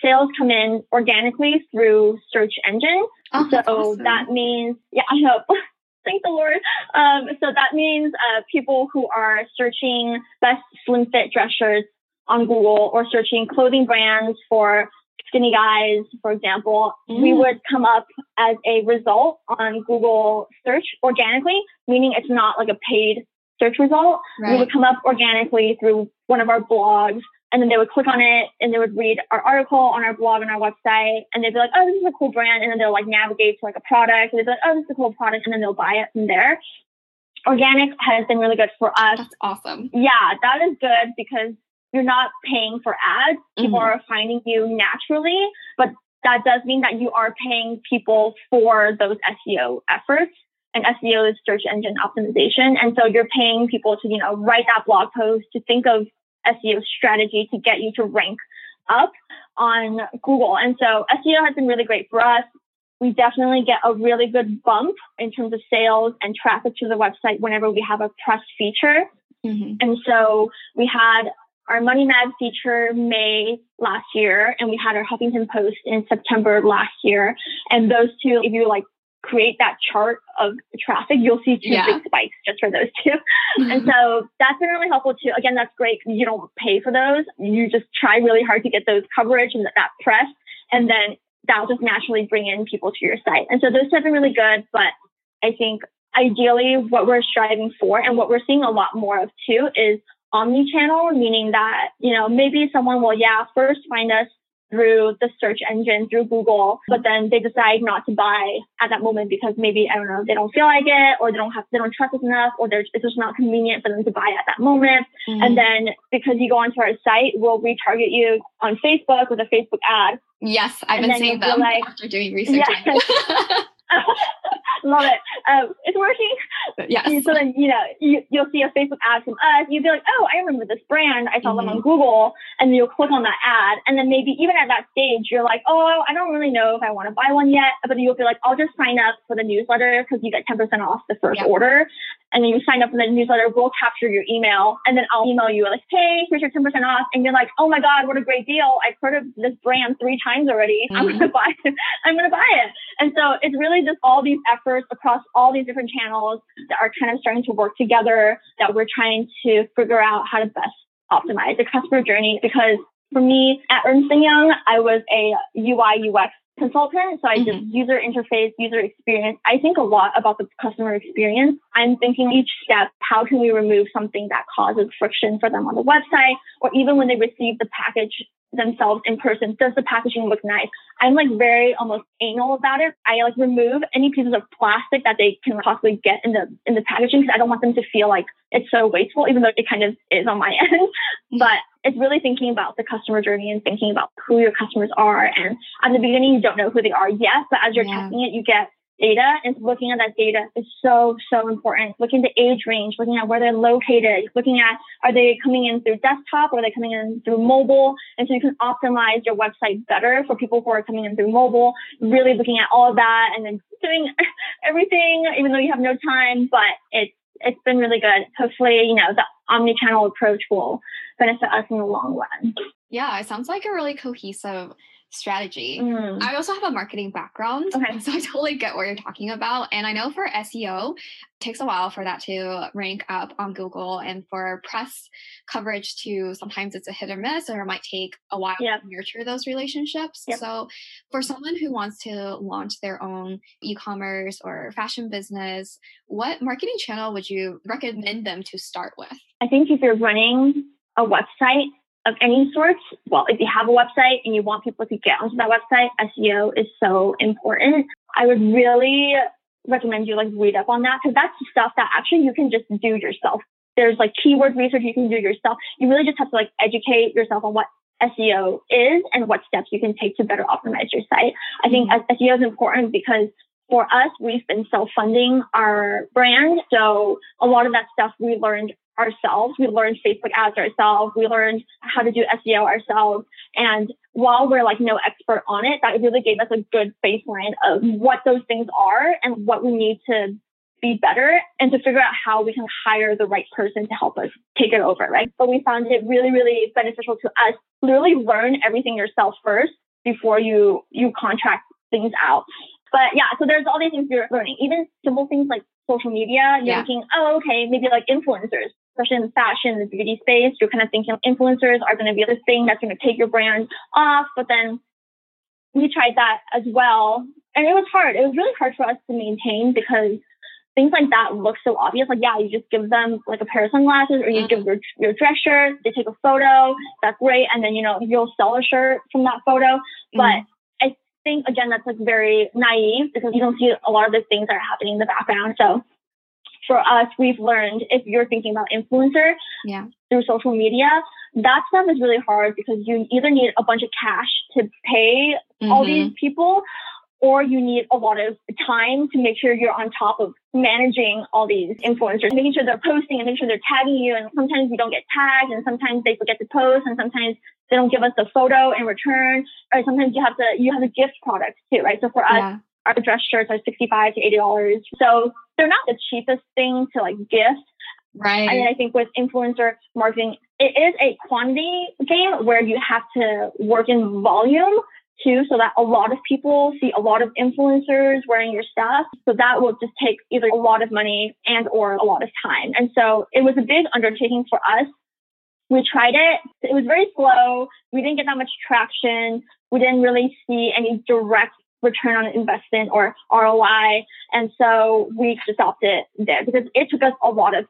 sales come in organically through search engine. Oh, so awesome. that means, yeah, I hope. thank the Lord. Um, so that means uh, people who are searching best slim fit dress shirts on Google or searching clothing brands for skinny guys, for example, mm. we would come up as a result on Google search organically, meaning it's not like a paid search result. Right. We would come up organically through one of our blogs and then they would click on it and they would read our article on our blog and our website and they'd be like, oh, this is a cool brand. And then they'll like navigate to like a product and they'd be like, oh, this is a cool product. And then they'll buy it from there. Organic has been really good for us. That's awesome. Yeah, that is good because you're not paying for ads. People mm-hmm. are finding you naturally, but that does mean that you are paying people for those SEO efforts. And SEO is search engine optimization. And so you're paying people to, you know, write that blog post, to think of SEO strategy to get you to rank up on Google. And so SEO has been really great for us. we definitely get a really good bump in terms of sales and traffic to the website whenever we have a press feature. Mm-hmm. And so we had our Money Mag feature May last year, and we had our Huffington Post in September last year. And those two, if you like create that chart of traffic, you'll see two yeah. big spikes just for those 2 mm-hmm. And so that's been really helpful too. Again, that's great. You don't pay for those. You just try really hard to get those coverage and that press. And then that'll just naturally bring in people to your site. And so those have been really good. But I think ideally what we're striving for and what we're seeing a lot more of too is omni-channel, meaning that, you know, maybe someone will, yeah, first find us through the search engine, through Google, but then they decide not to buy at that moment because maybe, I don't know, they don't feel like it or they don't have, they don't trust us enough or it's just not convenient for them to buy at that moment. Mm-hmm. And then because you go onto our site, we'll retarget you on Facebook with a Facebook ad. Yes, I've been seeing them like, after doing research. Yeah. Love it. Um, it's working. Yes. So then, you know, you, you'll see a Facebook ad from us. You'll be like, oh, I remember this brand. I saw mm-hmm. them on mm-hmm. Google. And you'll click on that ad. And then maybe even at that stage, you're like, oh, I don't really know if I want to buy one yet. But you'll be like, I'll just sign up for the newsletter because you get 10% off the first order. And then you sign up for the newsletter. We'll capture your email. And then I'll email you like, hey, here's your 10% off. And you're like, oh my God, what a great deal. I've heard of this brand three times already. Mm-hmm. I'm going to buy it. I'm going to buy it. And so it's really just all these efforts across all these different channels that are kind of starting to work together that we're trying to figure out how to best optimize the customer journey because for me at Ernst & Young, I was a UI UX consultant. So I mm-hmm. did user interface, user experience. I think a lot about the customer experience. I'm thinking each step, how can we remove something that causes friction for them on the website or even when they receive the package themselves in person. Does the packaging look nice? I'm like very almost anal about it. I like remove any pieces of plastic that they can possibly get in the in the packaging because I don't want them to feel like it's so wasteful, even though it kind of is on my end. but it's really thinking about the customer journey and thinking about who your customers are. And at the beginning, you don't know who they are yet, but as you're yeah. testing it, you get data and looking at that data is so, so important. Looking at the age range, looking at where they're located, looking at are they coming in through desktop or are they coming in through mobile? And so you can optimize your website better for people who are coming in through mobile, really looking at all of that and then doing everything, even though you have no time, but it's, it's been really good. Hopefully, you know, the omni-channel approach will benefit us in the long run. Yeah, it sounds like a really cohesive strategy. Mm. I also have a marketing background, okay. so I totally get what you're talking about. And I know for SEO, it takes a while for that to rank up on Google, and for press coverage to sometimes it's a hit or miss, or it might take a while yep. to nurture those relationships. Yep. So, for someone who wants to launch their own e-commerce or fashion business, what marketing channel would you recommend them to start with? I think if you're running a website of any sort, well, if you have a website and you want people to get onto that website, SEO is so important. I would really recommend you like read up on that because that's stuff that actually you can just do yourself. There's like keyword research you can do yourself. You really just have to like educate yourself on what SEO is and what steps you can take to better optimize your site. I think mm-hmm. SEO is important because for us, we've been self-funding our brand. So a lot of that stuff we learned ourselves. We learned Facebook ads ourselves. We learned how to do SEO ourselves. And while we're like no expert on it, that really gave us a good baseline of what those things are and what we need to be better and to figure out how we can hire the right person to help us take it over, right? But we found it really, really beneficial to us. Literally learn everything yourself first before you you contract things out. But yeah, so there's all these things you're learning, even simple things like social media. You're yeah. thinking, oh, okay, maybe like influencers especially in the fashion, the beauty space, you're kind of thinking influencers are going to be the thing that's going to take your brand off. But then we tried that as well. And it was hard. It was really hard for us to maintain because things like that look so obvious. Like, yeah, you just give them like a pair of sunglasses or you mm-hmm. give your, your dress shirt, they take a photo, that's great. And then, you know, you'll sell a shirt from that photo. Mm-hmm. But I think, again, that's like very naive because you don't see a lot of the things that are happening in the background. So for us, we've learned if you're thinking about influencer yeah. through social media, that stuff is really hard because you either need a bunch of cash to pay mm-hmm. all these people or you need a lot of time to make sure you're on top of managing all these influencers, making sure they're posting and making sure they're tagging you. And sometimes you don't get tagged and sometimes they forget to post and sometimes they don't give us the photo in return. Or sometimes you have to, you have a gift product too, right? So for us, yeah our dress shirts are 65 to $80. So they're not the cheapest thing to like gift. Right. I mean, I think with influencer marketing, it is a quantity game where you have to work in volume too, so that a lot of people see a lot of influencers wearing your stuff. So that will just take either a lot of money and or a lot of time. And so it was a big undertaking for us. We tried it. It was very slow. We didn't get that much traction. We didn't really see any direct return on investment or ROI. And so we just stopped it there because it took us a lot of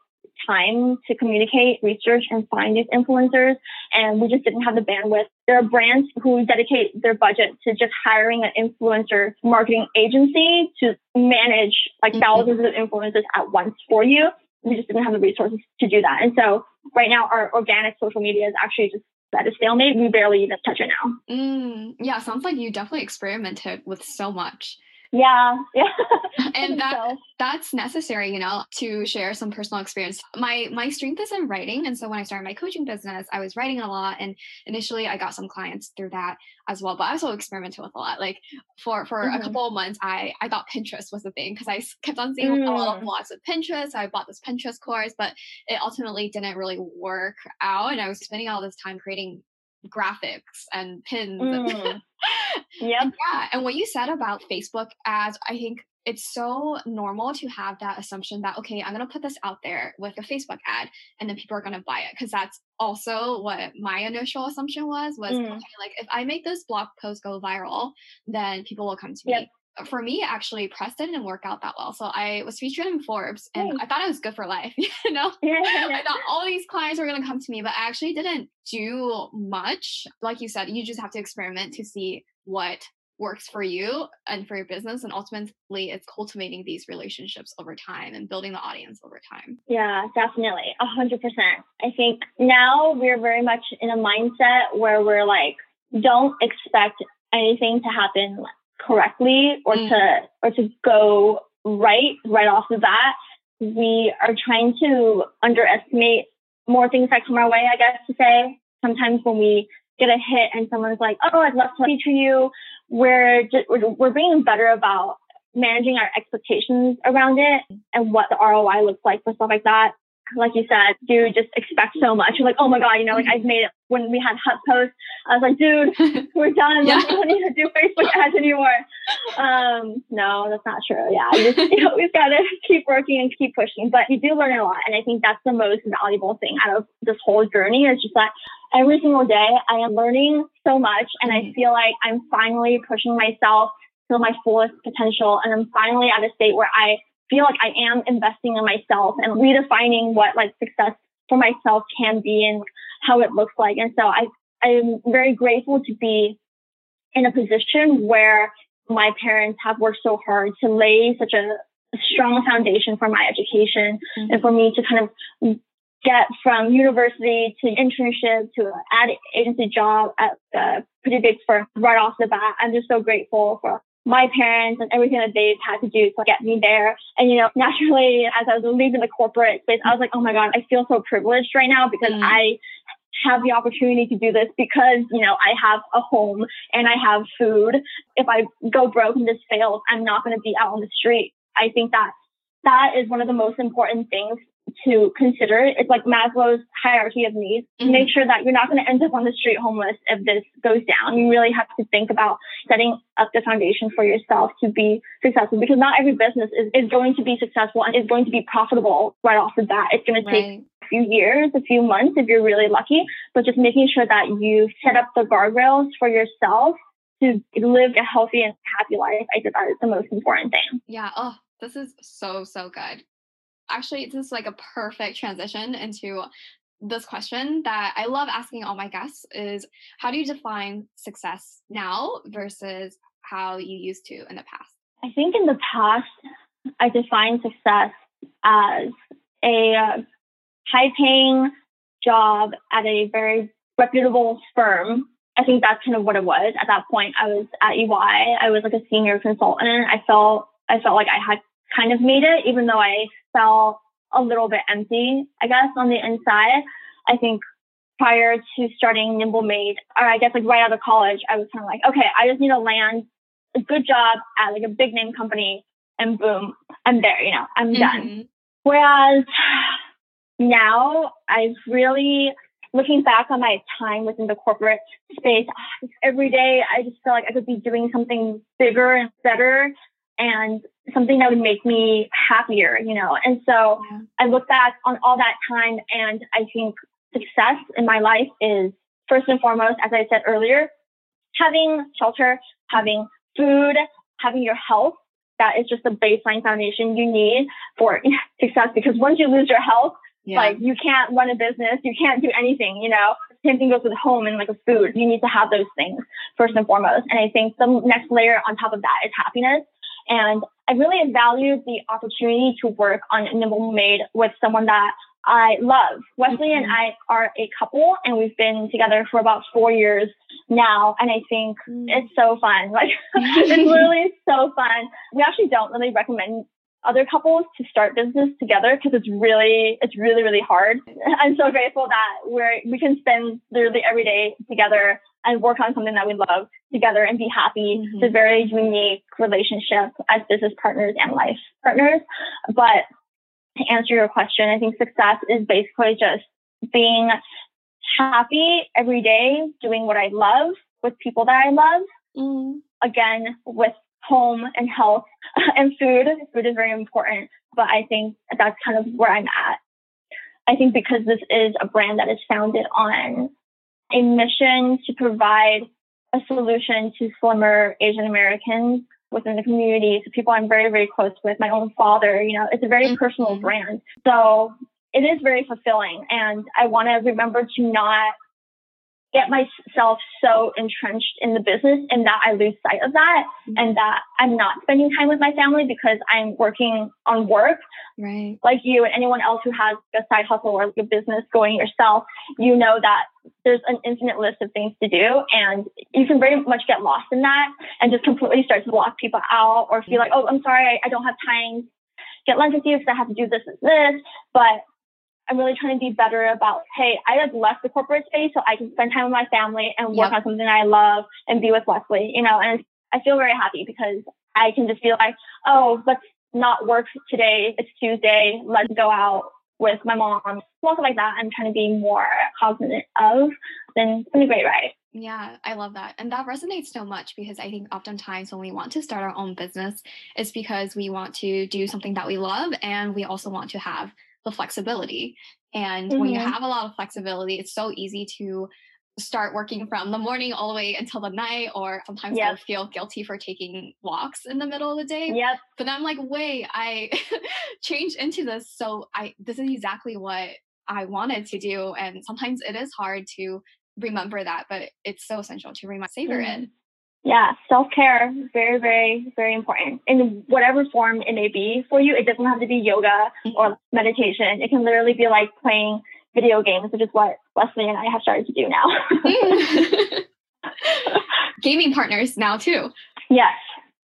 time to communicate, research, and find these influencers. And we just didn't have the bandwidth. There are brands who dedicate their budget to just hiring an influencer marketing agency to manage like mm-hmm. thousands of influencers at once for you. We just didn't have the resources to do that. And so right now, our organic social media is actually just at a stalemate. We barely even touch it now. Mm, yeah, sounds like you definitely experimented with so much. Yeah, yeah. and that so. that's necessary, you know, to share some personal experience. My my strength is in writing, and so when I started my coaching business, I was writing a lot, and initially I got some clients through that as well. But I was also experimented with a lot. Like for for mm-hmm. a couple of months, I I thought Pinterest was the thing because I kept on seeing mm. a lot of mm. lots of Pinterest. I bought this Pinterest course, but it ultimately didn't really work out, and I was spending all this time creating graphics and pins. Mm. And yep. And yeah. And what you said about Facebook ads, I think it's so normal to have that assumption that okay i'm going to put this out there with a facebook ad and then people are going to buy it because that's also what my initial assumption was was mm. okay, like if i make this blog post go viral then people will come to yep. me for me, actually, press didn't work out that well. So I was featured in Forbes and I thought it was good for life. You know, yeah. I thought all these clients were going to come to me, but I actually didn't do much. Like you said, you just have to experiment to see what works for you and for your business. And ultimately, it's cultivating these relationships over time and building the audience over time. Yeah, definitely. A hundred percent. I think now we're very much in a mindset where we're like, don't expect anything to happen correctly or mm. to or to go right right off the bat. We are trying to underestimate more things that come our way, I guess to say. Sometimes when we get a hit and someone's like, "Oh, I'd love to feature you," we're just, we're, we're being better about managing our expectations around it and what the ROI looks like for stuff like that like you said, dude, just expect so much. You're like, oh my God, you know, like I've made it when we had HuffPost. I was like, dude, we're done. yeah. We don't need to do Facebook ads anymore. Um, no, that's not true. Yeah. You, just, you got to keep working and keep pushing, but you do learn a lot. And I think that's the most valuable thing out of this whole journey is just that every single day I am learning so much and I mm-hmm. feel like I'm finally pushing myself to my fullest potential. And I'm finally at a state where I feel like I am investing in myself and redefining what like success for myself can be and how it looks like. And so I, I'm very grateful to be in a position where my parents have worked so hard to lay such a, strong foundation for my education mm-hmm. and for me to kind of get from university to internship to an ad agency job at a pretty big firm right off the bat. I'm just so grateful for my parents and everything that they've had to do to get me there. And, you know, naturally, as I was leaving the corporate space, I was like, oh my God, I feel so privileged right now because mm. I have the opportunity to do this because, you know, I have a home and I have food. If I go broke and this fails, I'm not going to be out on the street. I think that that is one of the most important things to consider. It's like Maslow's hierarchy of needs. Mm-hmm. Make sure that you're not going to end up on the street homeless if this goes down. You really have to think about setting up the foundation for yourself to be successful because not every business is, is going to be successful and is going to be profitable right off the bat. It's going to take a few years, a few months if you're really lucky, but just making sure that you set up the guardrails for yourself to live a healthy and happy life. I think that is the most important thing. Yeah. Oh, this is so, so good actually this is like a perfect transition into this question that I love asking all my guests is how do you define success now versus how you used to in the past? I think in the past, I defined success as a high paying job at a very reputable firm. I think that's kind of what it was. At that point, I was at EY. I was like a senior consultant. I felt I felt like I had kind of made it, even though I felt a little bit empty, I guess, on the inside. I think prior to starting Nimble Made, or I guess like right out of college, I was kind of like, okay, I just need to land a good job at like a big name company and boom, I'm there, you know, I'm mm-hmm. done. Whereas now I've really looking back on my time within the corporate space, every day I just feel like I could be doing something bigger and better and something that would make me happier, you know. And so yeah. I look back on all that time and I think success in my life is first and foremost, as I said earlier, having shelter, having food, having your health. That is just the baseline foundation you need for success because once you lose your health, yeah. Like you can't run a business, you can't do anything, you know. Same thing goes with home and like with food. You need to have those things first and foremost. And I think the next layer on top of that is happiness. And I really valued the opportunity to work on Nimble Made with someone that I love. Wesley mm-hmm. and I are a couple and we've been together for about four years now. And I think mm-hmm. it's so fun. Like it's literally so fun. We actually don't really recommend other couples to start business together because it's really it's really really hard. I'm so grateful that we're we can spend literally every day together and work on something that we love together and be happy. Mm-hmm. It's a very unique relationship as business partners and life partners. But to answer your question, I think success is basically just being happy every day, doing what I love with people that I love. Mm-hmm. Again, with home and health and food. Food is very important, but I think that's kind of where I'm at. I think because this is a brand that is founded on a mission to provide a solution to slimmer Asian Americans within the community, so people I'm very, very close with, my own father, you know, it's a very mm-hmm. personal brand. So it is very fulfilling. And I want to remember to not get myself so entrenched in the business and that I lose sight of that mm-hmm. and that I'm not spending time with my family because I'm working on work. Right. Like you and anyone else who has a side hustle or a business going yourself, you know that there's an infinite list of things to do and you can very much get lost in that and just completely start to block people out or feel like, oh, I'm sorry, I don't have time get lunch with you because I have to do this and this. But I'm really trying to be better about, hey, I have left the corporate space so I can spend time with my family and work yep. on something I love and be with Wesley, you know, and I feel very happy because I can just feel like, oh, let's not work today. It's Tuesday. Let's go out with my mom. Something like that. I'm trying to be more cognizant of. Then it's been a great ride. Yeah, I love that. And that resonates so much because I think oftentimes when we want to start our own business, it's because we want to do something that we love and we also want to have the flexibility. And mm-hmm. when you mm-hmm. have a lot of flexibility, it's so easy to start working from the morning all the way until the night, or sometimes yep. I feel guilty for taking walks in the middle of the day. Yep. But I'm like, wait, I changed into this. So I this is exactly what I wanted to do. And sometimes it is hard to remember that, but it's so essential to remind savor mm-hmm. it yeah, self care, very, very, very important in whatever form it may be for you. It doesn't have to be yoga or mm-hmm. meditation. It can literally be like playing video games, which is what Wesley and I have started to do now. Gaming partners now, too. Yes,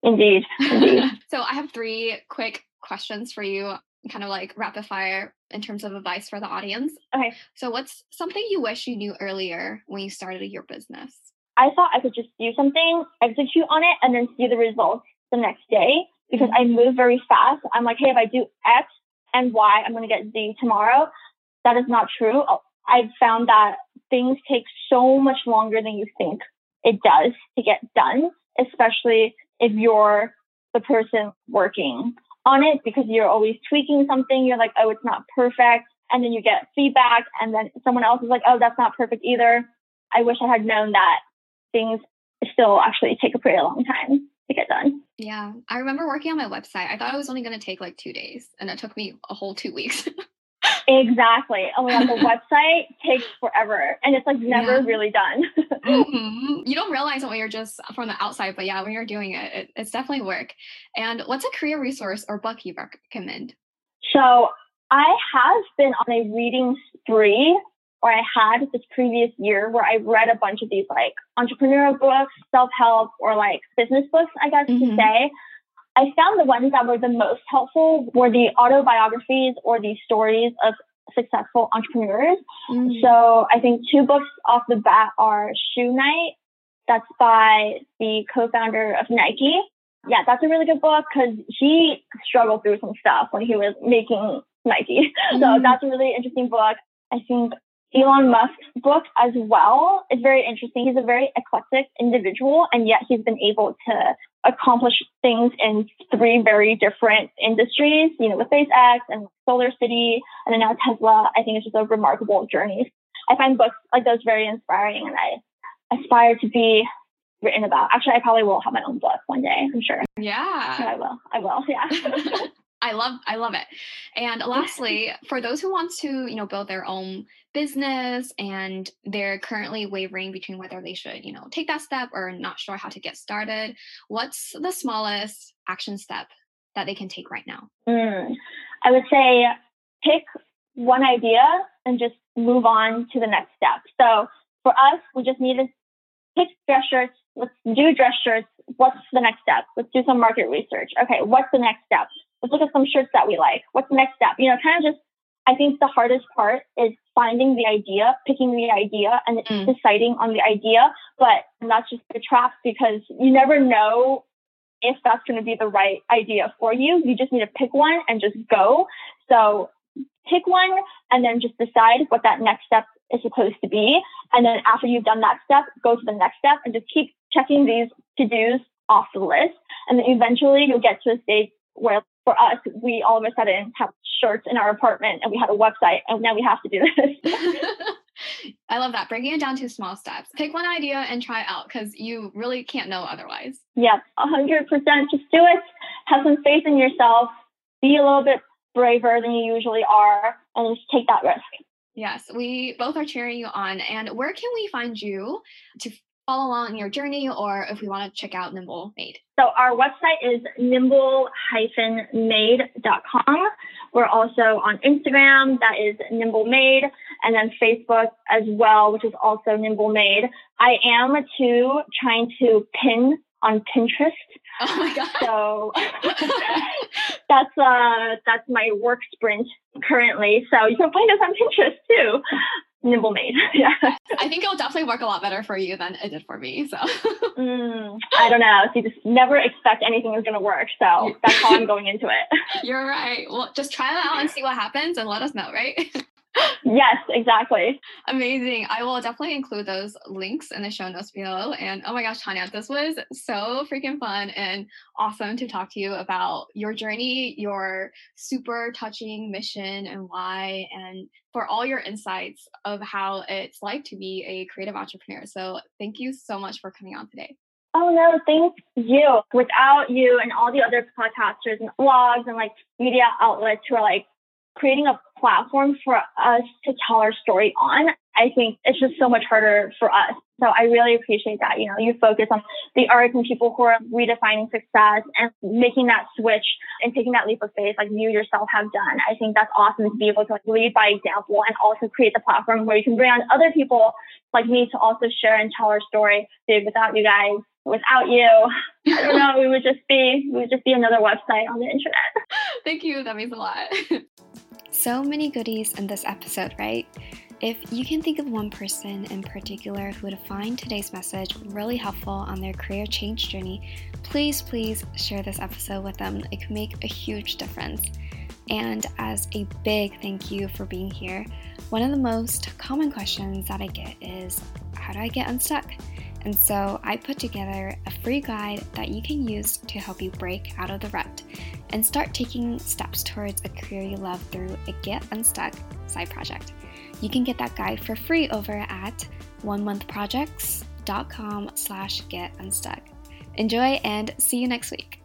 indeed. indeed. so I have three quick questions for you, kind of like rapid fire in terms of advice for the audience. Okay. So, what's something you wish you knew earlier when you started your business? I thought I could just do something, execute on it, and then see the results the next day because I move very fast. I'm like, hey, if I do X and Y, I'm going to get Z tomorrow. That is not true. I've found that things take so much longer than you think it does to get done, especially if you're the person working on it because you're always tweaking something. You're like, oh, it's not perfect. And then you get feedback, and then someone else is like, oh, that's not perfect either. I wish I had known that things still actually take a pretty long time to get done. Yeah. I remember working on my website. I thought it was only going to take like two days, and it took me a whole two weeks. exactly. Oh my God, the website takes forever and it's like never yeah. really done. mm-hmm. You don't realize it when you're just from the outside, but yeah, when you're doing it, it, it's definitely work. And what's a career resource or book you recommend? So I have been on a reading spree or I had this previous year where I read a bunch of these like entrepreneurial books, self help, or like business books, I guess mm-hmm. to say. I found the ones that were the most helpful were the autobiographies or the stories of successful entrepreneurs. Mm-hmm. So I think two books off the bat are Shoe Night. That's by the co-founder of Nike. Yeah, that's a really good book because he struggled through some stuff when he was making Nike. Mm. So that's a really interesting book. I think Elon Musk's book as well is very interesting. He's a very eclectic individual, and yet he's been able to accomplish things in three very different industries, you know, with SpaceX and Solar City, and then now Tesla. I think it's just a remarkable journey. I find books like those very inspiring, and I aspire to be written about. Actually, I probably will have my own book one day. I'm sure. Yeah, I will. I will. Yeah. I love I love it. And lastly, for those who want to, you know, build their own business and they're currently wavering between whether they should, you know, take that step or not sure how to get started, what's the smallest action step that they can take right now? Mm, I would say pick one idea and just move on to the next step. So for us, we just need to pick dress shirts. Let's do dress shirts. What's the next step? Let's do some market research. Okay, what's the next step? Let's look at some shirts that we like. What's the next step? You know, kind of just, I think the hardest part is finding the idea, picking the idea, and mm. deciding on the idea. But that's just the trap because you never know if that's going to be the right idea for you. You just need to pick one and just go. So pick one and then just decide what that next step is supposed to be. And then after you've done that step, go to the next step and just keep checking these to dos off the list. And then eventually you'll get to a stage where for us, we all of a sudden have shirts in our apartment and we have a website and now we have to do this. I love that. Breaking it down to small steps. Pick one idea and try it out because you really can't know otherwise. Yes, 100%. Just do it. Have some faith in yourself. Be a little bit braver than you usually are and just take that risk. Yes, we both are cheering you on. And where can we find you to follow along your journey or if we want to check out Nimble Made? So our website is nimble-made.com. We're also on Instagram, that is Nimble Made, and then Facebook as well, which is also Nimble Made. I am too trying to pin on Pinterest. Oh my god! So that's uh that's my work sprint currently. So you can find us on Pinterest too nimble made. yeah. I think it'll definitely work a lot better for you than it did for me. So mm, I don't know. So you just never expect anything is going to work. So that's how I'm going into it. You're right. Well, just try it out and see what happens and let us know, right? yes, exactly. Amazing. I will definitely include those links in the show notes below. And oh my gosh, Tanya, this was so freaking fun and awesome to talk to you about your journey, your super touching mission and why, and for all your insights of how it's like to be a creative entrepreneur. So thank you so much for coming on today. Oh no, thank you. Without you and all the other podcasters and blogs and like media outlets who are like creating a platform for us to tell our story on, I think it's just so much harder for us. So I really appreciate that. You know, you focus on the artists and people who are redefining success and making that switch and taking that leap of faith like you yourself have done. I think that's awesome to be able to like lead by example and also create the platform where you can bring on other people like me to also share and tell our story. Dude, without you guys, without you, I don't know, we would just be we would just be another website on the internet. Thank you. That means a lot. so many goodies in this episode, right? If you can think of one person in particular who would find today's message really helpful on their career change journey, please, please share this episode with them. It can make a huge difference. And as a big thank you for being here, one of the most common questions that I get is how do I get unstuck? And so I put together a free guide that you can use to help you break out of the rut and start taking steps towards a career you love through a Get Unstuck side project. You can get that guide for free over at onemonthprojects.com slash get unstuck. Enjoy and see you next week.